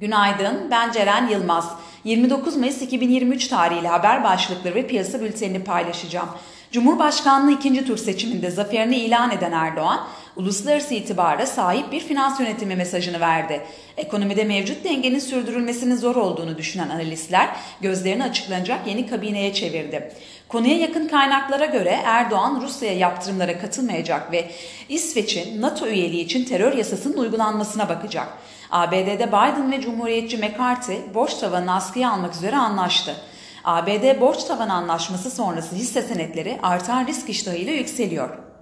Günaydın, ben Ceren Yılmaz. 29 Mayıs 2023 tarihli haber başlıkları ve piyasa bültenini paylaşacağım. Cumhurbaşkanlığı ikinci tur seçiminde zaferini ilan eden Erdoğan, uluslararası itibara sahip bir finans yönetimi mesajını verdi. Ekonomide mevcut dengenin sürdürülmesinin zor olduğunu düşünen analistler gözlerini açıklanacak yeni kabineye çevirdi. Konuya yakın kaynaklara göre Erdoğan Rusya'ya yaptırımlara katılmayacak ve İsveç'in NATO üyeliği için terör yasasının uygulanmasına bakacak. ABD'de Biden ve Cumhuriyetçi McCarthy borç tavanını askıya almak üzere anlaştı. ABD borç tavanı anlaşması sonrası hisse senetleri artan risk iştahıyla yükseliyor.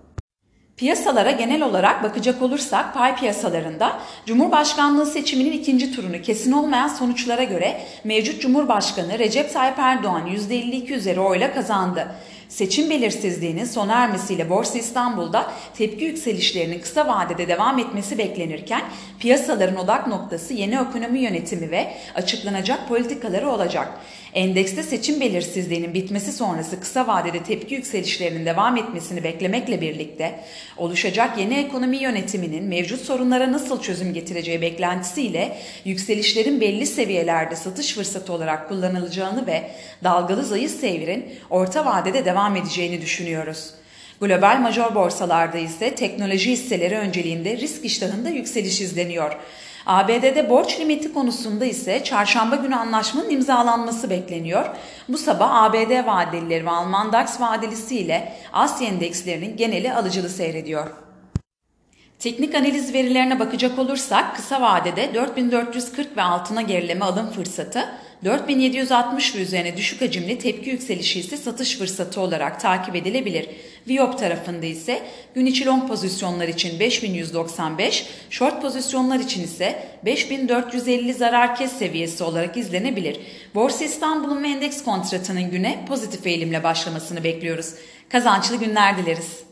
Piyasalara genel olarak bakacak olursak pay piyasalarında Cumhurbaşkanlığı seçiminin ikinci turunu kesin olmayan sonuçlara göre mevcut Cumhurbaşkanı Recep Tayyip Erdoğan %52 üzeri oyla kazandı. Seçim belirsizliğinin sona ermesiyle Borsa İstanbul'da tepki yükselişlerinin kısa vadede devam etmesi beklenirken piyasaların odak noktası yeni ekonomi yönetimi ve açıklanacak politikaları olacak. Endekste seçim belirsizliğinin bitmesi sonrası kısa vadede tepki yükselişlerinin devam etmesini beklemekle birlikte oluşacak yeni ekonomi yönetiminin mevcut sorunlara nasıl çözüm getireceği beklentisiyle yükselişlerin belli seviyelerde satış fırsatı olarak kullanılacağını ve dalgalı zayıf seyrin orta vadede devam edeceğini düşünüyoruz. Global major borsalarda ise teknoloji hisseleri önceliğinde risk iştahında yükseliş izleniyor. ABD'de borç limiti konusunda ise çarşamba günü anlaşmanın imzalanması bekleniyor. Bu sabah ABD vadelileri ve Alman DAX vadelisi ile Asya endekslerinin geneli alıcılı seyrediyor. Teknik analiz verilerine bakacak olursak kısa vadede 4440 ve altına gerileme alım fırsatı, 4760 ve üzerine düşük hacimli tepki yükselişi ise satış fırsatı olarak takip edilebilir. Viyop tarafında ise gün içi long pozisyonlar için 5195, short pozisyonlar için ise 5450 zarar kes seviyesi olarak izlenebilir. Borsa İstanbul'un ve endeks kontratının güne pozitif eğilimle başlamasını bekliyoruz. Kazançlı günler dileriz.